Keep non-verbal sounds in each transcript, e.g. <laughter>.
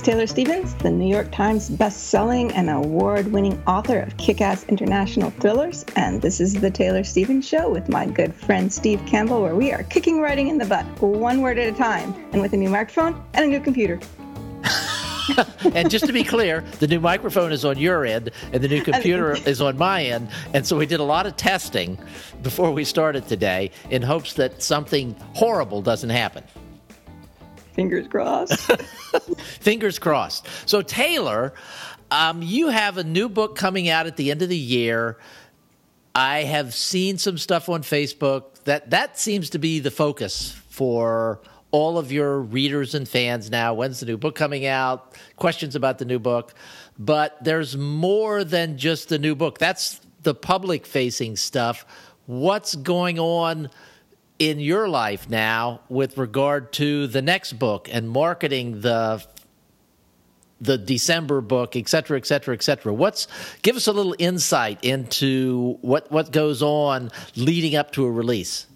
is Taylor Stevens, the New York Times best-selling and award-winning author of kick-ass international thrillers, and this is the Taylor Stevens Show with my good friend Steve Campbell, where we are kicking writing in the butt, one word at a time, and with a new microphone and a new computer. <laughs> and just to be clear, the new microphone is on your end, and the new <laughs> computer is on my end. And so we did a lot of testing before we started today in hopes that something horrible doesn't happen. Fingers crossed. <laughs> Fingers crossed. So, Taylor, um, you have a new book coming out at the end of the year. I have seen some stuff on Facebook that that seems to be the focus for all of your readers and fans now. When's the new book coming out? Questions about the new book. But there's more than just the new book. That's the public facing stuff. What's going on in your life now with regard to the next book and marketing the the December book, et cetera, et cetera, et cetera. What's give us a little insight into what what goes on leading up to a release.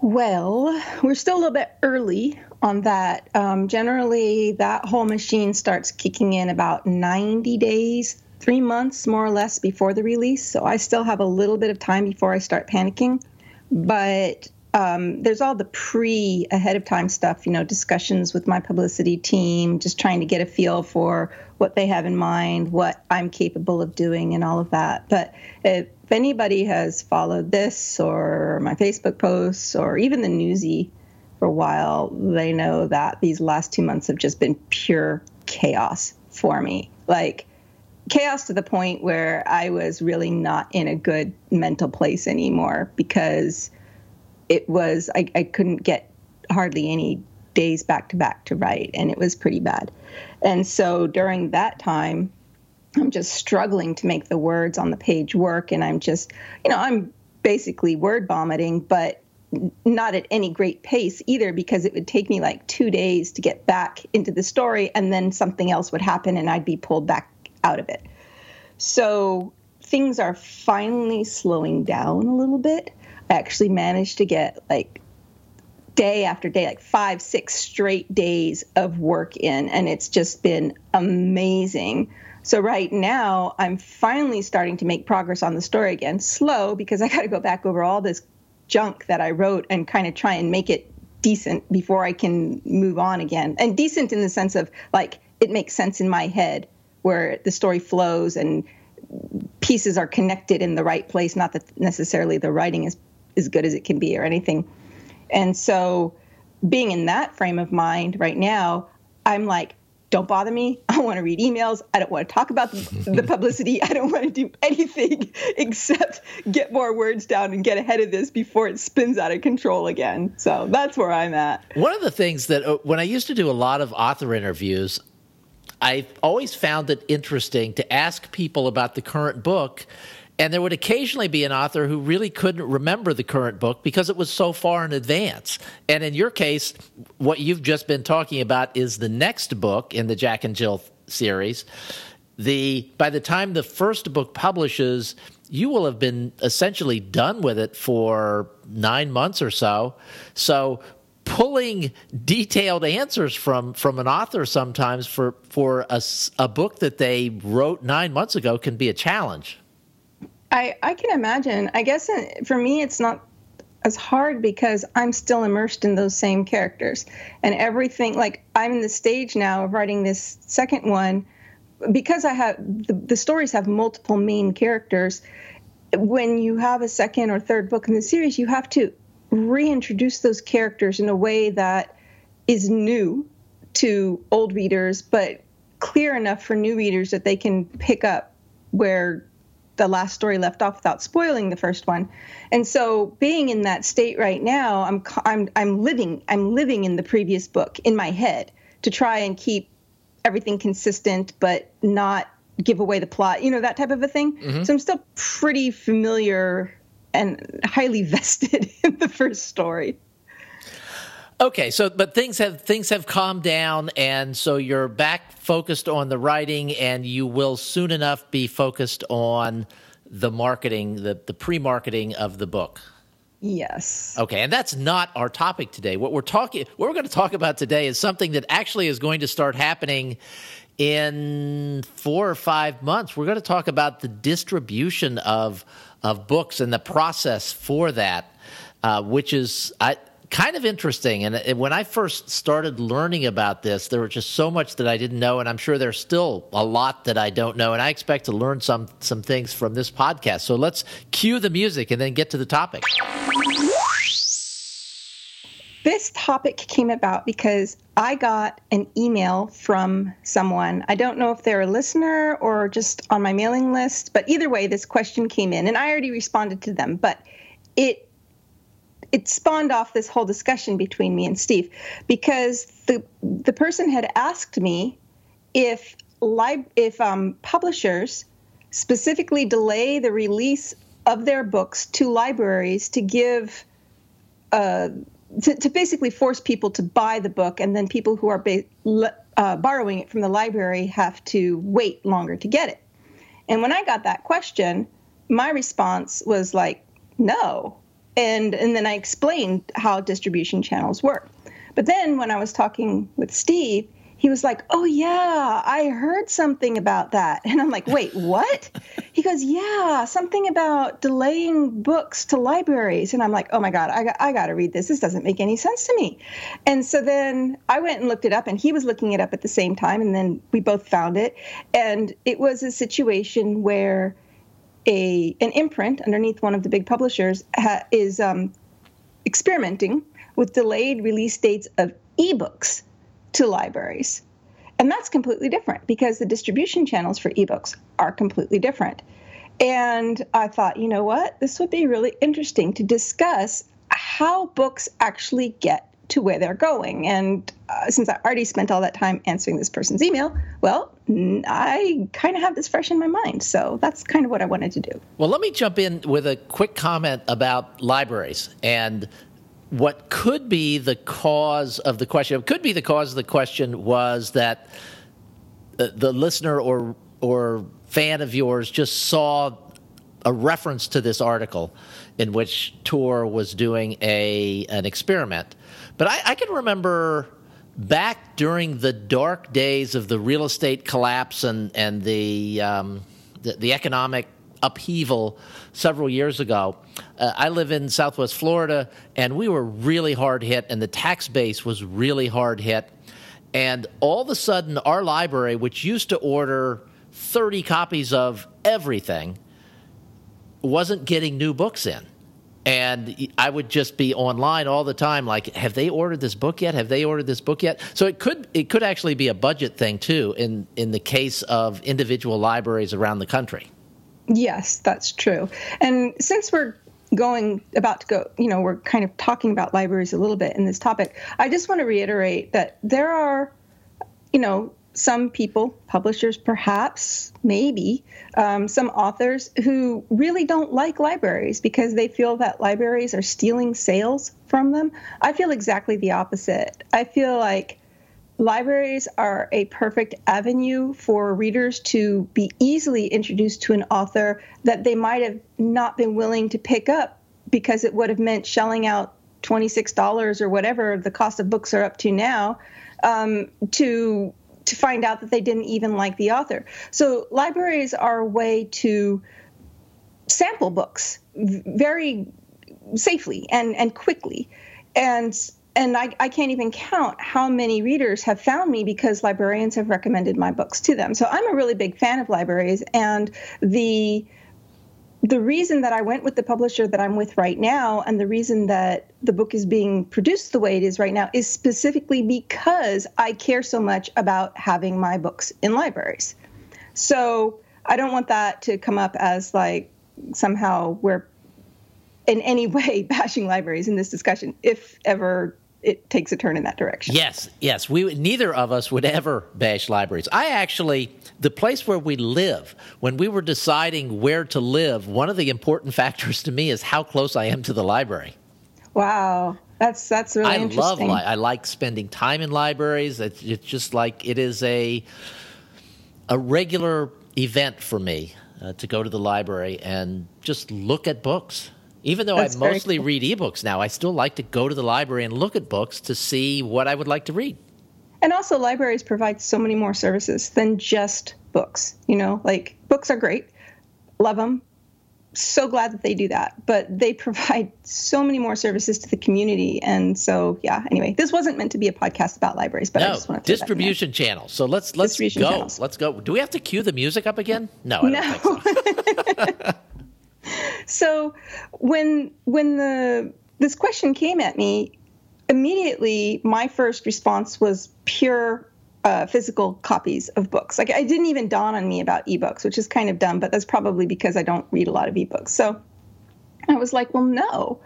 Well, we're still a little bit early on that. Um, generally, that whole machine starts kicking in about 90 days, three months more or less before the release. So I still have a little bit of time before I start panicking. But um, there's all the pre ahead of time stuff, you know, discussions with my publicity team, just trying to get a feel for what they have in mind, what I'm capable of doing, and all of that. But if anybody has followed this or my Facebook posts or even the newsy for a while, they know that these last two months have just been pure chaos for me. Like, chaos to the point where I was really not in a good mental place anymore because it was I, I couldn't get hardly any days back to back to write and it was pretty bad. And so during that time i'm just struggling to make the words on the page work and i'm just you know i'm basically word vomiting but not at any great pace either because it would take me like two days to get back into the story and then something else would happen and i'd be pulled back out of it so things are finally slowing down a little bit I actually managed to get like day after day, like five, six straight days of work in, and it's just been amazing. So right now, I'm finally starting to make progress on the story again. Slow because I <laughs> got to go back over all this junk that I wrote and kind of try and make it decent before I can move on again. And decent in the sense of like it makes sense in my head where the story flows and pieces are connected in the right place, not that necessarily the writing is as good as it can be or anything. And so being in that frame of mind right now, I'm like, don't bother me. <laughs> I want to read emails. I don't want to talk about the, <laughs> publicity. I don't want to do anything <laughs> except get more words down and get ahead of this before it spins out of control again. So that's where I'm at. One of the things that uh, when I used to do a lot of author interviews, I always found it interesting to ask people about the current book and there would occasionally be an author who really couldn't remember the current book because it was so far in advance. And in your case, what you've just been talking about is the next book in the Jack and Jill series. The by the time the first book publishes, you will have been essentially done with it for 9 months or so. So pulling detailed answers from from an author sometimes for for a, a book that they wrote 9 months ago can be a challenge. I, I can imagine. I guess uh, for me, it's not as hard because I'm still immersed in those same characters and everything. Like I'm in the stage now of writing this second one because I have the, the stories have multiple main characters. When you have a second or third book in the series, you have to reintroduce those characters in a way that is new to old readers, but clear enough for new readers that they can pick up where the last story left off without spoiling the first one. And so being in that state right now, I'm I'm I'm living I'm living in the previous book in my head to try and keep everything consistent but not give away the plot, you know, that type of a thing. Mm-hmm. So I'm still pretty familiar and highly <laughs> vested in the first story. Okay, so but things have things have calmed down, and so you're back focused on the writing, and you will soon enough be focused on the marketing, the the pre marketing of the book. Yes. Okay, and that's not our topic today. What we're talking what we're going to talk about today is something that actually is going to start happening in 4 or 5 months. We're going to talk about the distribution of of books and the process for that, uh, which is I kind of interesting. And when I first started learning about this, there was just so much that I didn't know, and I'm sure there's still a lot that I don't know. And I expect to learn some some things from this podcast. So let's cue the music and then get to the topic. This topic came about because I got an email from someone. I don't know if they're a listener or just on my mailing list, but either way, this question came in, and I already responded to them. But it it spawned off this whole discussion between me and Steve because the the person had asked me if lib- if um, publishers specifically delay the release of their books to libraries to give uh, to, to, basically force people to buy the book and then people who are ba- uh, borrowing it from the library have to wait longer to get it and when i got that question my response was like no and and then I explained how distribution channels work. But then when I was talking with Steve, he was like, "Oh yeah, I heard something about that." <laughs> And I'm like, "Wait, what?" he goes, "Yeah, something about delaying books to libraries." And I'm like, "Oh my god, I got I got to read this. This doesn't make any sense to me." And so then I went and looked it up and he was looking it up at the same time and then we both found it and it was a situation where a an imprint underneath one of the big publishers ha, is um, experimenting with delayed release dates of ebooks to libraries. And that's completely different because the distribution channels for ebooks are completely different. And I thought, you know what? This would be really interesting to discuss how books actually get to where they're going. And uh, since I already spent all that time answering this person's email, well, I kind of have this fresh in my mind. So that's kind of what I wanted to do. Well, let me jump in with a quick comment about libraries and what could be the cause of the question. Could be the cause of the question was that the, the listener or or fan of yours just saw a reference to this article in which Tor was doing a an experiment. But I, I can remember back during the dark days of the real estate collapse and and the um, the, the, economic upheaval several years ago. Uh, I live in Southwest Florida, and we were really hard hit, and the tax base was really hard hit. And all of a sudden, our library, which used to order 30 copies of everything, wasn't getting new books in and I would just be online all the time like have they ordered this book yet have they ordered this book yet so it could it could actually be a budget thing too in in the case of individual libraries around the country yes that's true and since we're going about to go you know we're kind of talking about libraries a little bit in this topic i just want to reiterate that there are you know some people, publishers perhaps, maybe, um, some authors who really don't like libraries because they feel that libraries are stealing sales from them. I feel exactly the opposite. I feel like libraries are a perfect avenue for readers to be easily introduced to an author that they might have not been willing to pick up because it would have meant shelling out $26 or whatever the cost of books are up to now um, to to find out that they didn't even like the author. So libraries are a way to sample books very safely and, and quickly. And and I, I can't even count how many readers have found me because librarians have recommended my books to them. So I'm a really big fan of libraries and the the reason that I went with the publisher that I'm with right now, and the reason that the book is being produced the way it is right now, is specifically because I care so much about having my books in libraries. So I don't want that to come up as like somehow we're in any <laughs> way bashing libraries in this discussion, if ever it takes a turn in that direction. Yes, yes. We neither of us would ever bash libraries. I actually the place where we live, when we were deciding where to live, one of the important <laughs> factors to me is how close I am to the library. Wow. That's that's really I interesting. love li- I like spending time in libraries. It's, it's, just like it is a a regular event for me uh, to go to the library and just look at books Even though That's I mostly cool. read ebooks now, I still like to go to the library and look at books to see what I would like to read. And also, libraries provide so many more services than just books. You know, like books are great, love them, so glad that they do that. But they <laughs> provide so many more services to the community. And so, yeah, anyway, this wasn't meant to be a podcast about libraries, but no, I just want to distribution channels. So let's let's go. Channels. Let's go. Do we have to cue the music up again? No, I no. <laughs> <laughs> so. when when the this question came at me, immediately my first response was pure uh, physical copies of books. Like it didn't even dawn on me about ebooks, which is kind of dumb, but that's probably because I don't read a lot of ebooks. So I was like, well, no,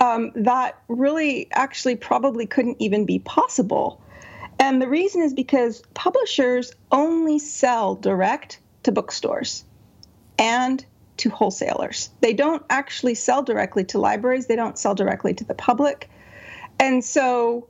um, that really actually probably couldn't even be possible. And the reason is because publishers only sell direct to bookstores and to wholesalers. They don't actually sell directly to libraries, they don't sell directly to the public. And so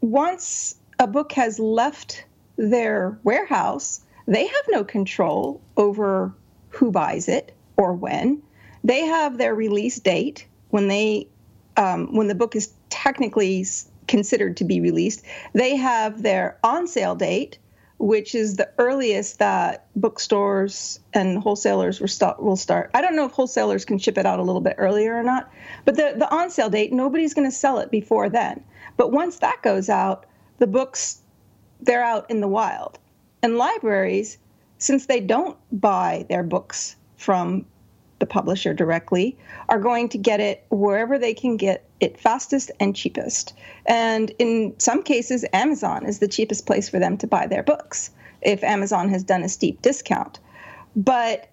once a book has left their warehouse, they have no control over who buys it or when. They have their release date when they um, when the book is technically considered to be released. They have their on sale date, which is the earliest that bookstores and wholesalers will start, will start. I don't know if wholesalers can ship it out a little bit earlier or not, but the, the on sale date, nobody's going to sell it before then. But once that goes out, the books they're out in the wild. And libraries, since they don't buy their books from the publisher directly, are going to get it wherever they can get it fastest and cheapest. And in some cases, Amazon is the cheapest place for them to buy their books if Amazon has done a steep discount. But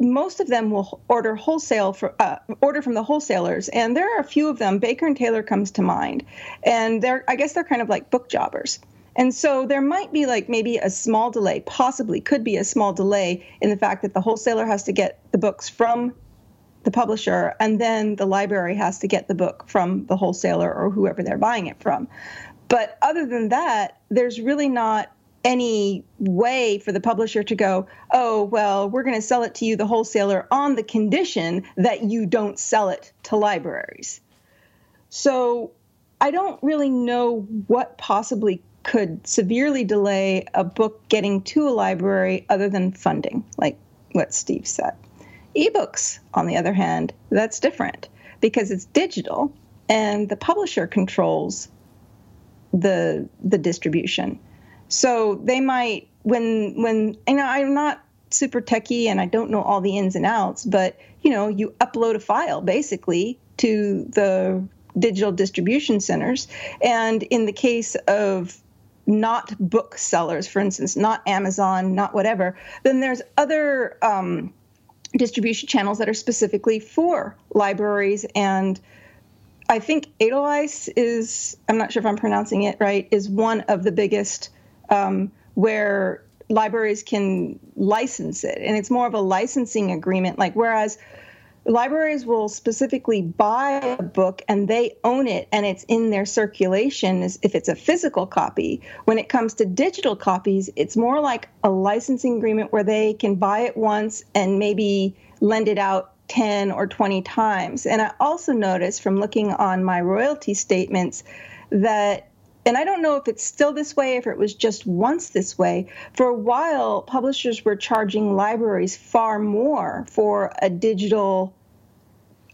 most of them will order wholesale for uh, order from the wholesalers, and there are a few of them. Baker and Taylor comes to mind, and they're I guess they're kind of like book jobbers. And so there might be like maybe a small delay, possibly could be a small delay in the fact that the wholesaler has to get the books from the publisher and then the library has to get the book from the wholesaler or whoever they're buying it from. But other than that, there's really not any way for the publisher to go, oh, well, we're going to sell it to you, the wholesaler, on the condition that you don't sell it to libraries. So I don't really know what possibly could severely delay a book getting to a library other than funding, like what Steve said. Ebooks, on the other hand, that's different because it's digital and the publisher controls the the distribution. So they might when when you know I'm not super techy and I don't know all the ins and outs, but you know you upload a file basically to the digital distribution centers, and in the case of not booksellers, for instance, not Amazon, not whatever, then there's other um, distribution channels that are specifically for libraries. And I think Edelweiss is, I'm not sure if I'm pronouncing it right, is one of the biggest um, where libraries can license it. And it's more of a licensing agreement. Like, whereas libraries will specifically buy a book and they own it and it's in their circulation if it's a physical copy. When it comes to digital copies, it's more like a licensing agreement where they can buy it once and maybe lend it out 10 or 20 times. And I also noticed from looking on my royalty statements that and I don't know if it's still this way, if it was just once this way. For a while, publishers were charging libraries far more for a digital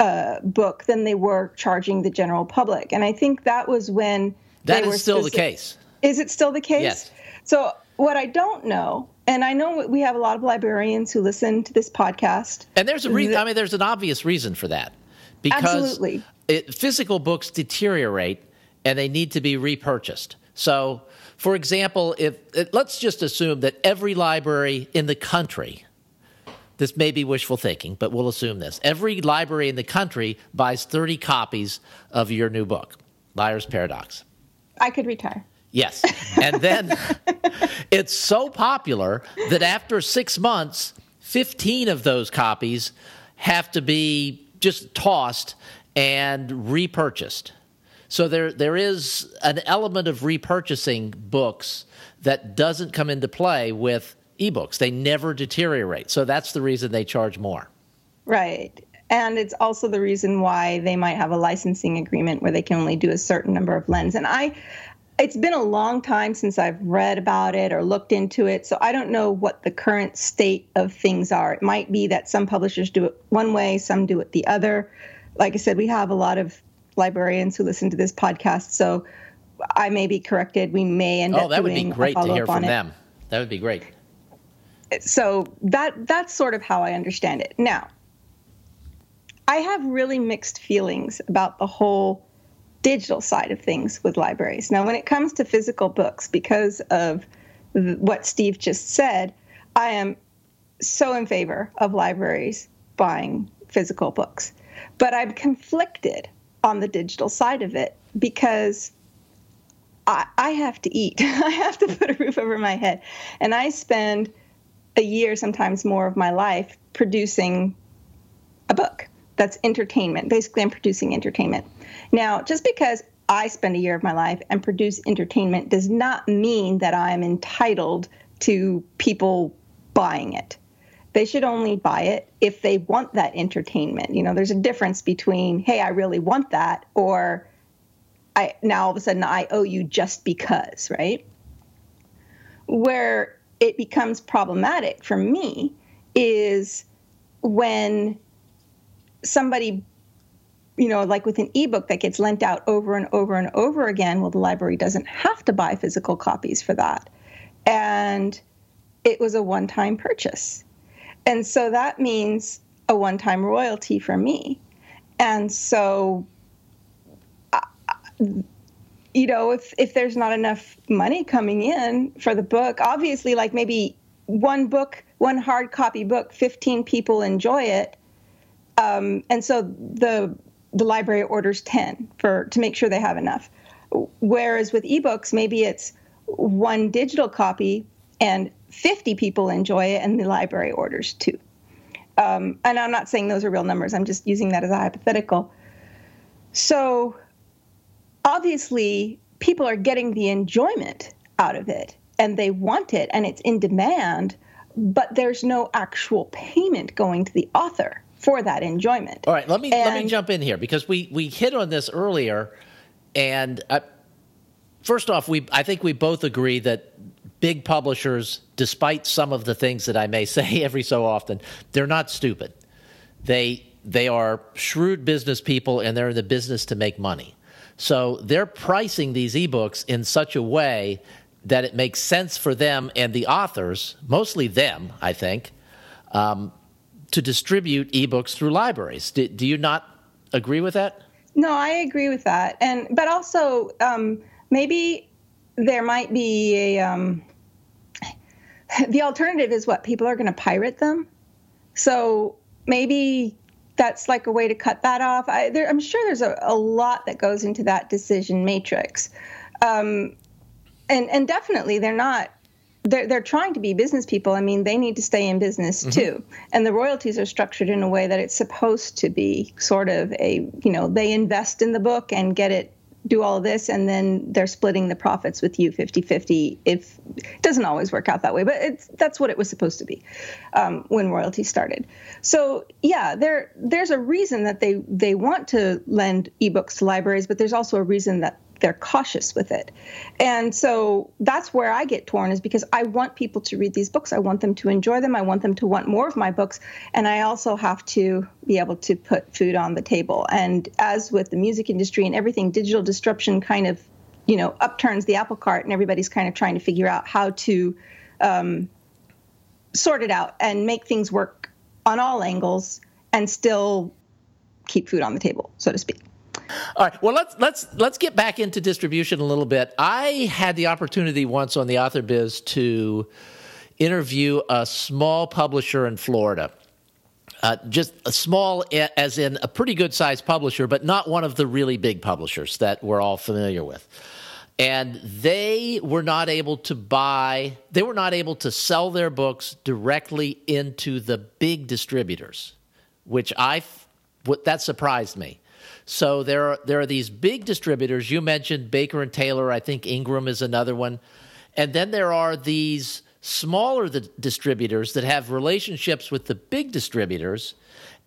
uh, book than they were charging the general public. And I think that was when that is still specific- the case. Is it still the case? Yes. So what I don't know, and I know we have a lot of librarians who listen to this podcast, and there's a reason. I mean, there's an obvious reason for that because absolutely. It, physical books deteriorate and they need to be repurchased. So, for example, if let's just assume that every library in the country this may be wishful thinking, but we'll assume this. Every library in the country buys 30 copies of your new book, Liar's Paradox. I could retire. Yes. And then <laughs> it's so popular that after six months, 15 of those copies have to be just tossed and repurchased. So there there is an element of repurchasing books that doesn't come into play with ebooks. They never deteriorate. So that's the reason they charge more. Right. And it's also the reason why they might have a licensing agreement where they can only do a certain number of lens. And I, it's been a long time since I've read about it or looked into it, so I don't know what the current state of things are. It might be that some publishers do it one way, some do it the other. Like I said, we have a lot of librarians who listen to this podcast, so I may be corrected. We may end oh, up. Oh, that would be great to hear from it. them. That would be great. So that that's sort of how I understand it. Now, I have really mixed feelings about the whole digital side of things with libraries. Now, when it comes to physical books, because of what Steve just said, I am so in favor of libraries buying physical books. But I'm conflicted on the digital side of it because I, I have to eat. <laughs> I have to put a roof over my head. And I spend a year, sometimes more of my life, producing a book that's entertainment. Basically, I'm producing entertainment. Now, just because I spend a year of my life and produce entertainment does not mean that I'm entitled to people buying it. They should only buy it if they want that entertainment. You know, there's a difference between, hey, I really want that, or I now all of a sudden I owe you just because, right? Where it becomes problematic for me is when somebody you know, like with an ebook that gets lent out over and over and over again, well, the library doesn't have to buy physical copies for that. And it was a one time purchase. And so that means a one time royalty for me. And so, you know, if, if there's not enough money coming in for the book, obviously, like maybe one book, one hard copy book, 15 people enjoy it. Um, and so the the library orders 10 for to make sure they have enough. Whereas with ebooks, maybe it's one digital copy and 50 people enjoy it, and the library orders two. Um, and I'm not saying those are real numbers, I'm just using that as a hypothetical. So obviously, people are getting the enjoyment out of it and they want it and it's in demand, but there's no actual payment going to the author for that enjoyment. All right, let me and, let me jump in here because we we hit on this earlier, and uh, first off, we I think we both agree that big publishers, despite some of the things that I may <laughs> say every so often, they're not stupid. They they are shrewd business people and they're in the business to make money. So they're pricing these ebooks in such a way that it makes sense for them and the authors, mostly them, I think, um, to distribute ebooks through libraries. Do, do, you not agree with that? No, I agree with that, and but also um, maybe there might be a um, the alternative is what people are going to pirate them. So maybe that's like a way to cut that off. I, am sure there's a, a, lot that goes into that decision matrix, um, and and definitely they're not they're they're trying to be business people. I mean, they need to stay in business mm-hmm. too. And the royalties are structured in a way that it's supposed to be sort of a, you know, they invest in the book and get it do all this and then they're splitting the profits with you 50-50 if it doesn't always work out that way but it's that's what it was supposed to be um, when royalty started. So yeah there there's a reason that they they want to lend ebooks to libraries but there's also a reason that they're cautious with it. And so that's where I get torn is because I want people to read these books. I want them to enjoy them. I want them to want more of my books. And I also have to be able to put food on the table. And as with the music industry and everything, digital disruption kind of, you know, upturns the apple cart and everybody's kind of trying to figure out how to um, sort it out and make things work on all angles and still keep food on the table, so to speak. All right. Well, let's let's let's get back into distribution a little bit. I had the opportunity once on the Author Biz to interview a small publisher in Florida. Uh, just a small, as in a pretty good sized publisher, but not one of the really big publishers that we're all familiar with. And they were not able to buy, they were not able to sell their books directly into the big distributors, which I, that surprised me. So there are there are these big distributors. You mentioned Baker and Taylor. I think Ingram is another one, and then there are these smaller the distributors that have relationships with the big distributors,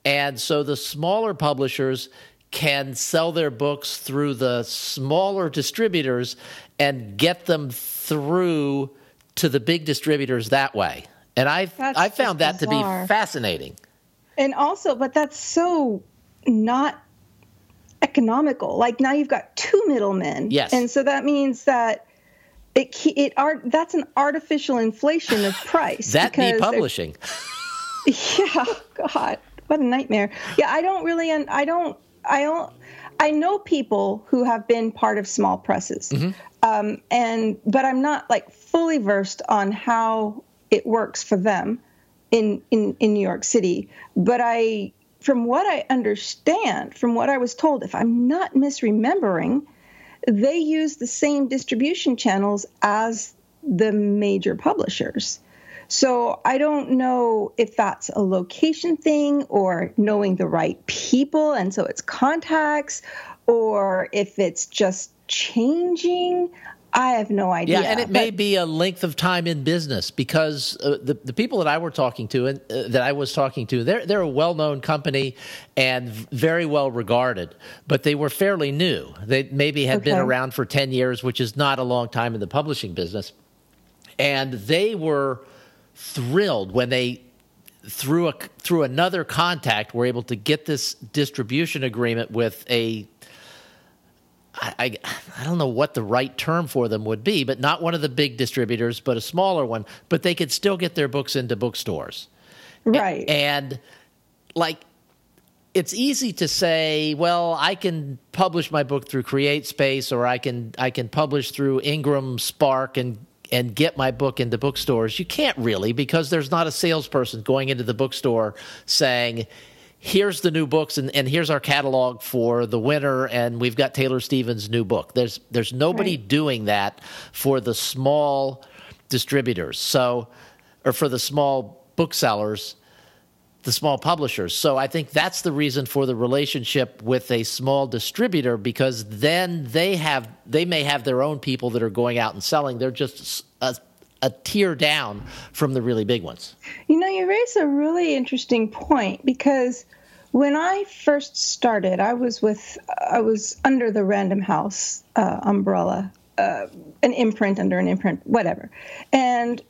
And so the smaller publishers can sell their books through the smaller distributors and get them through to the big distributors that way. And I I found that bizarre. to be fascinating. And also, but that's so not economical. Like now you've got two middlemen. Yes. And so that means that it it art that's an artificial inflation of <sighs> price. that be publishing. <laughs> <laughs> Yeah, God, what a nightmare. Yeah, I don't really, I don't, I don't, I know people who have been part of small presses, mm-hmm. um, and but I'm not like fully versed on how it works for them in in in New York City. But I, from what I understand, from what I was told, if I'm not misremembering, they use the same distribution channels as the major publishers. So I don't know if that's a location thing or knowing the right people. And so it's contacts or if it's just changing. I have no idea. Yeah, and it may be a length of time in business because uh, the the people that I were talking to and uh, that I was talking to, they're they're a well known company and very well regarded, but they were fairly new. They maybe had okay. been around for ten years, which is not a long time in the publishing business, and they were thrilled when they through a through another contact were able to get this distribution agreement with a I, I, I, don't know what the right term for them would be, but not one of the big distributors, but a smaller one. But they could still get their books into bookstores. Right. And, and like, it's easy to say, well, I can publish my book through CreateSpace, or I can I can publish through Ingram Spark and and get my book into bookstores. You can't really because there's not a salesperson going into the bookstore saying, here's the new books and, and here's our catalog for the winter and we've got Taylor Stevens' new book. There's there's nobody right. doing that for the small distributors. So or for the small booksellers the small publishers. So I think that's the reason for the relationship with a small distributor because then they have they may have their own people that are going out and selling. They're just a, a tier down from the really big ones. You know, you raise a really interesting point because when I first started, I was with I was under the Random House uh, umbrella, uh, an imprint under an imprint, whatever, and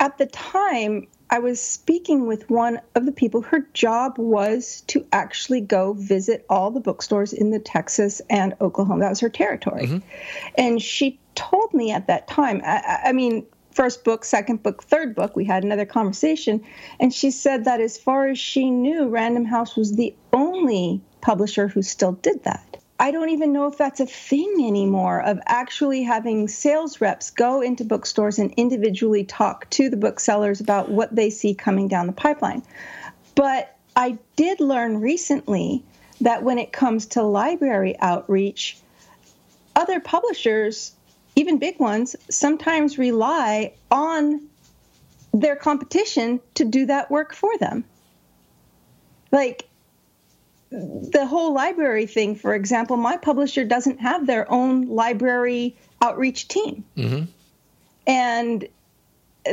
at the time I was speaking with one of the people. Her job was to actually go visit all the bookstores in the Texas and Oklahoma. That was her territory. Mm-hmm. And she told me at that time, I, I mean, first book, second book, third book, we had another conversation. And she said that as far as she knew, Random House was the only publisher who still did that. I don't even know if that's a thing anymore of actually having sales reps go into bookstores and individually talk to the booksellers about what they see coming down the pipeline. But I did learn recently that when it comes to library outreach, other publishers, even big ones, sometimes rely on their competition to do that work for them. Like, the whole library thing, for example, my publisher doesn't have their own library outreach team. Mm-hmm. And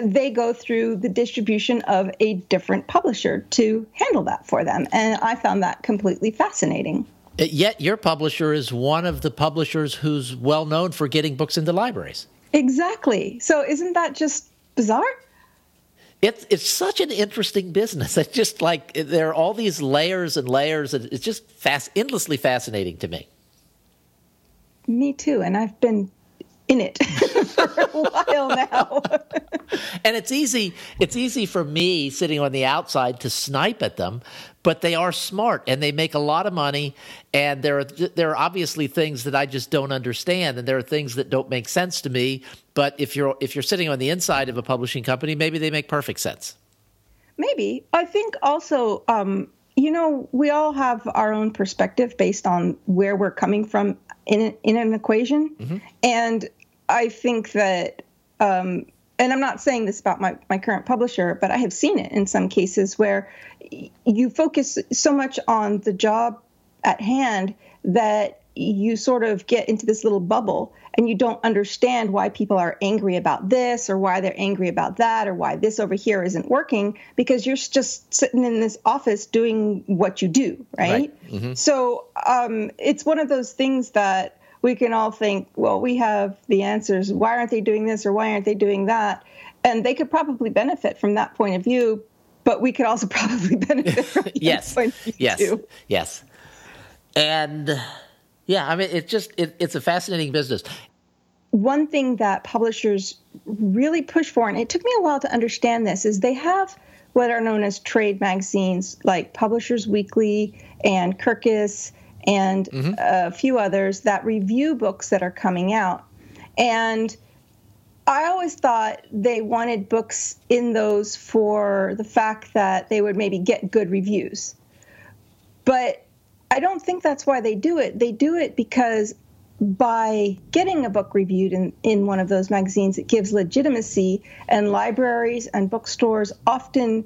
they go through the distribution of a different publisher to handle that for them. And I found that completely fascinating. Uh, yet your publisher is one of the publishers who's well known for getting books into libraries. Exactly. So isn't that just bizarre? it's it's such an interesting business. <laughs> It's just like there are all these layers and layers, and it's just fast, endlessly fascinating to me. Me too, and I've been in it <laughs> for a while now. <laughs> and it's easy it's easy for me sitting on the outside to snipe at them, but they are smart and they make a lot of money and there are there are obviously things that I just don't understand and there are things that don't make sense to me, but if you're if you're sitting on the inside of a publishing company, maybe they make perfect sense. Maybe. I think also um, you know, we all have our own perspective based on where we're coming from in in an equation, mm-hmm. and I think that. Um, and I'm not saying this about my, my current publisher, but I have seen it in some cases where you focus so much on the job at hand that you sort of get into this little bubble and you don't understand why people are angry about this or why they're angry about that or why this over here isn't working because you're just sitting in this office doing what you do, right? right. Mm-hmm. So um, it's one of those things that we can all think, well, we have the answers. Why aren't they doing this or why aren't they doing that? And they could probably benefit from that point of view, but we could also <laughs> probably benefit from <laughs> yes, yes, too. yes. And yeah, I mean, it's just it, it's a fascinating business. One thing that publishers really push for, and it took me a while to understand this, is they have what are known as trade magazines like Publishers Weekly and Kirkus and mm-hmm. a few others that review books that are coming out. And I always thought they wanted books in those for the fact that they would maybe get good reviews. But I don't think that's why they do it. They do it because by getting a book reviewed in, in one of those magazines, it gives legitimacy, and libraries and bookstores often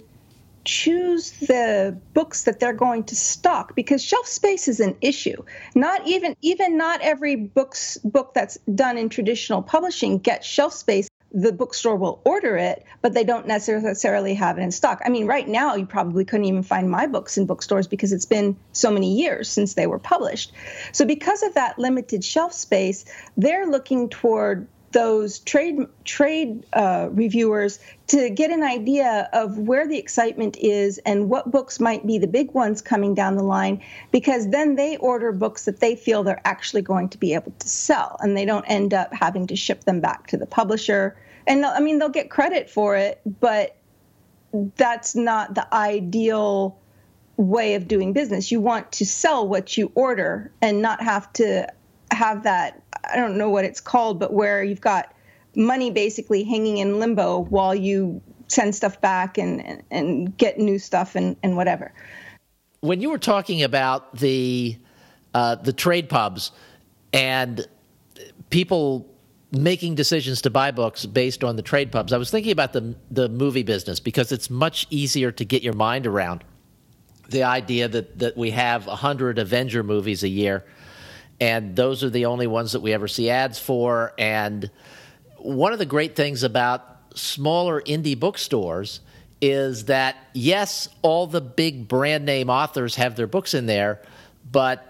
choose the books that they're going to stock because shelf space is an issue. Not even even not every books book that's done in traditional publishing gets shelf space. The bookstore will order it, but they don't necessarily have it in stock. I mean, right now you probably couldn't even find my books in bookstores because it's been so many years since they were published. So because of that limited shelf space, they're looking toward those trade trade uh, reviewers to get an idea of where the excitement is and what books might be the big ones coming down the line because then they order books that they feel they're actually going to be able to sell and they don't end up having to ship them back to the publisher. And i mean they'll get credit for it but that's not the ideal way of doing business. You want to sell what you order and not have to have that I don't know what it's called, but where you've got money basically hanging in limbo while you send stuff back and and get new stuff and, and whatever. When you were talking about the uh, the trade pubs and people making decisions to buy books based on the trade pubs, I was thinking about the the movie business because it's much easier to get your mind around the idea that that we have hundred Avenger movies a year and those are the only ones that we ever see ads for. And one of the great things about smaller indie bookstores is that yes, all the big brand name authors have their books in there, but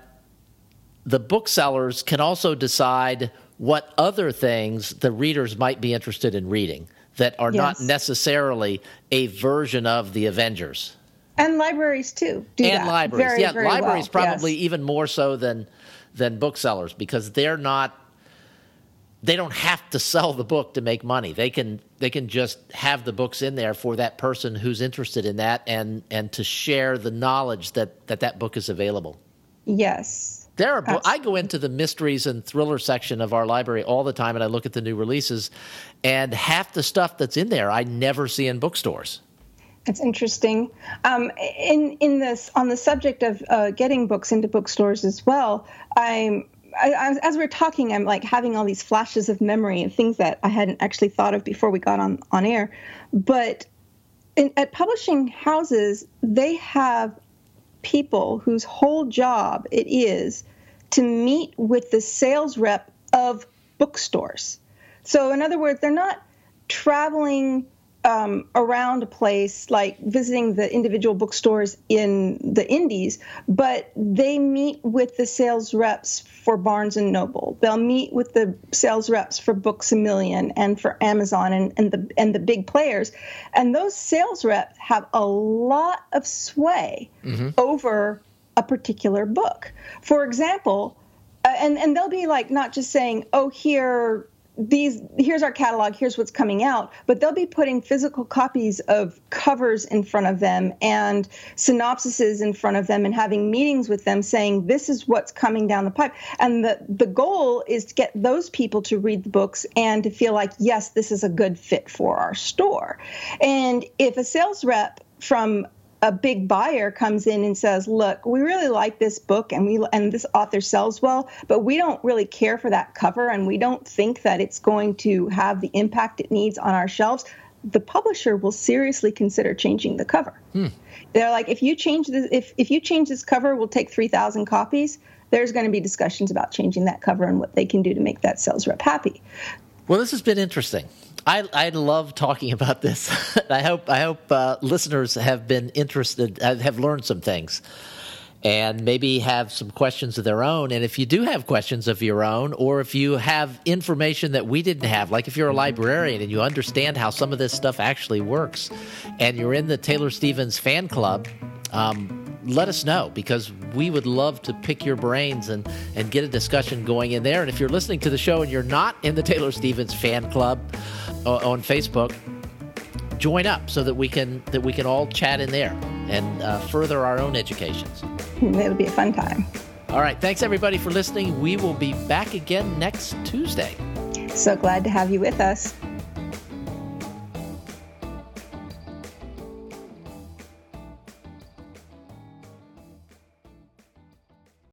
the booksellers can also decide what other things the readers might be interested in reading that are yes. not necessarily a version of the Avengers. And libraries too. and that. libraries, very, yeah, very libraries well. probably yes. even more so than than booksellers because they're not they don't have to sell the book to make money. They can they can just have the books in there for that person who's interested in that and and to share the knowledge that that that book is available. Yes. There are bo- I go into the mysteries and thriller section of our library all the time and I look at the new releases and half the stuff that's in there I never see in bookstores. That's interesting. Um, in in this on the subject of uh, getting books into bookstores as well, I'm I, as we're talking, I'm like having all these flashes of memory and things that I hadn't actually thought of before we got on on air. But in, at publishing houses, they have people whose whole job it is to meet with the sales rep of bookstores. So, in other words, they're not traveling um, around a place, like visiting the individual bookstores in the Indies, but they meet with the sales reps for Barnes and Noble. They'll meet with the sales reps for Books a Million and for Amazon and, and the and the big players. And those sales reps have a lot of sway mm-hmm. over a particular book. For example, uh, and and they'll be like not just saying, "Oh, here these here's our catalog here's what's coming out but they'll be putting physical copies of covers in front of them and synopsises in front of them and having meetings with them saying this is what's coming down the pipe. And the the goal is to get those people to read the books and to feel like yes this is a good fit for our store. And if a sales rep from a big buyer comes in and says, "Look, we really like this book and we and this author sells well, but we don't really care for that cover and we don't think that it's going to have the impact it needs on our shelves." The publisher will seriously consider changing the cover. Hmm. They're like, "If you change this, if if you change this cover, we'll take three thousand copies." there's going to be discussions about changing that cover and what they can do to make that sales rep happy. Well, this has been interesting. I, I love talking about this. <laughs> I hope I hope uh, listeners have been interested, uh, have learned some things, and maybe have some questions of their own. And if you do have questions of your own, or if you have information that we didn't have, like if you're a librarian and you understand how some of this stuff actually works, and you're in the Taylor Stevens fan club. Um, let us know because we would love to pick your brains and, and get a discussion going in there. And if you're listening to the show and you're not in the Taylor Stevens fan club on Facebook, join up so that we can that we can all chat in there and uh, further our own educations. <laughs> It'll be a fun time. All right, thanks everybody for listening. We will be back again next Tuesday. So glad to have you with us.